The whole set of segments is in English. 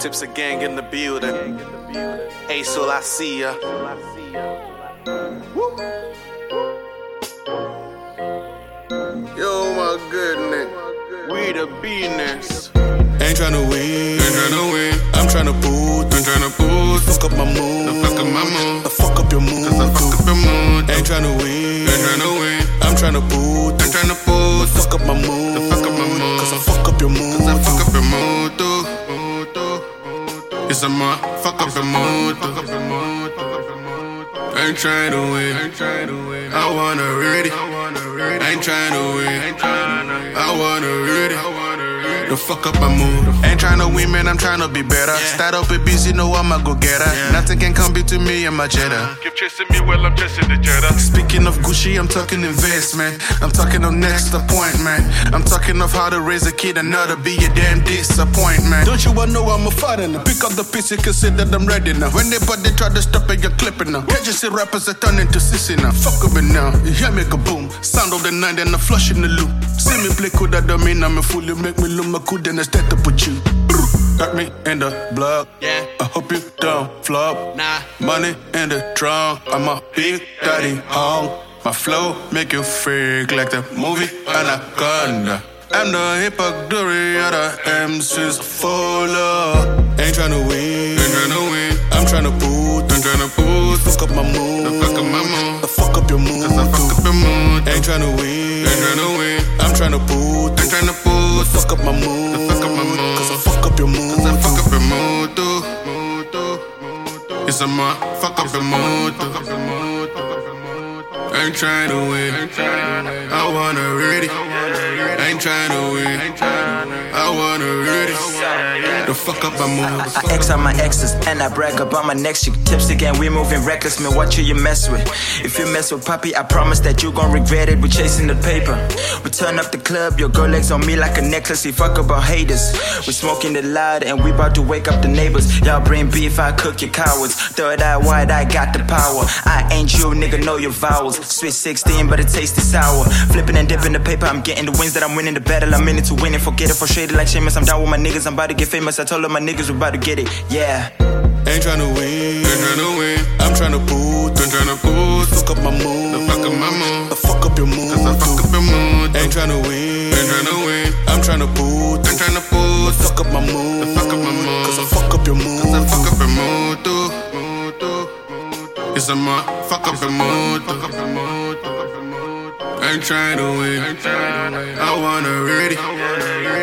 Tipsy gang in the building. Hey, so I see ya. Yo, my goodness. We the business. Ain't tryna win, Ain't tryna win. I'm tryna boot. I'm tryna boost. Fuck up my mood. The fuck up my mood. The fuck up your mood. I fuck up your mood. Ain't tryna win, Ain't tryna win. I'm tryna boot. I'm tryna boost. Too. It's a fuck up your mood. Ain't tryna win. I wanna read it. Ain't tryna win. I wanna read it. The fuck up my mood. Ain't tryna win, man, I'm tryna be better. Start up a busy, know I'm a go getter. Nothing can come between me and my Jetta. Keep chasing me while I'm chasing the Jetta. Speaking of Gucci, I'm talking investment. I'm talking of next appointment. I'm talking of how to raise a kid and not to be a damn disappointment. Don't you wanna know I'm a father now? Pick up the piece, you can that I'm ready now. When they but they try to stop it, you're clipping now. Can't you see rappers that turn into sissy now? Fuck with me now. You hear me go boom. Sound of the night, then I flush in the loop. See me play cool, that don't mean I'm a fool. You make me look my cool, then I start to put you. Got me in the block. Yeah. I hope you don't flop. Nah. Money in the trunk. I'm a big daddy home. My flow make you freak like the movie Anaconda. I'm the hypocrite of the MCs full of. Ain't tryna win, Ain't tryna win. I'm tryna boot. I'm tryna boost. Fuck up my mood. Fuck up my mood. The fuck up your mood. I fuck up your mood. Ain't tryna win, Ain't tryna win. I'm tryna boot. I'm tryna boost. Fuck up my mood. fuck up my mood. Cause I fuck up your mood. I fuck up your mood too. It's a ma fuck up your mood too. I ain't tryna win. I wanna read it. Ain't tryna win. I wanna read it. The fuck up my mood. I X on my exes and I brag about my next chick. Tipsy gang, we moving reckless, man. What you you mess with? If you mess with Pappy, I promise that you gon' regret it. We chasing the paper. We turn up the club, your girl legs on me like a necklace. We fuck about haters. We smoking it loud and we about to wake up the neighbors. Y'all bring beef, I cook your cowards. Third eye wide, I got the power. I ain't you, nigga, know your vowels. Switch 16, but it tastes sour. Flipping and dipping the paper, I'm getting the wins that I'm winning the battle. I'm in it to win it. Forget it, frustrated like Seamus. I'm down with my niggas, I'm about to get famous. I told all my niggas we about to get it, yeah. Ain't tryna win, Ain't tryna win. I'm tryna boot. I'm tryna boost. Fuck up my mood. Fuck up my mood. Fuck up your mood. I fuck up your mood. Ain't tryna win, Ain't tryna win. I'm tryna boot. I'm tryna boost. Fuck up my mood. Fuck up my mood. Cause I fuck up your mood. Cause I fuck up your mood too. It's a ma fuck up your mood too. Ain't tryna win. I wanna read it.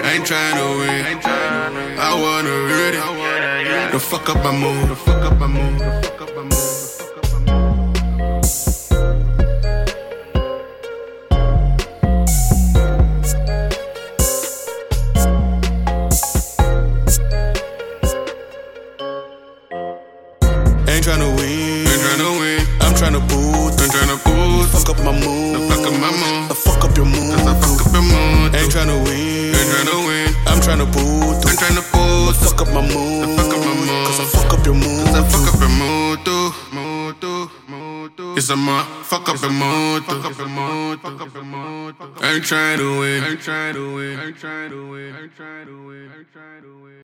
Ain't tryna win. I wanna read it. The fuck up my mood. The fuck up my mood. The fuck up my mood. The fuck up my mood. Ain't tryna win, Ain't tryna win. I'm tryna boot. I'm tryna boost. Fuck up my mood. Fuck up my mood. Fuck up your mood. I fuck up your mood. Ain't tryna win, Ain't tryna win. I'm tryna boot. I'm tryna boost. Fuck up my mood. Fuck up my mood. Cause I fuck up your mood. I fuck up your mood too. Mood too. Mood too. It's a ma fuck up your mood. Fuck up your mood. Fuck up your mood. Ain't trying to win. Ain't trying to win. Ain't trying to win. Ain't trying to win. Ain't trying to win.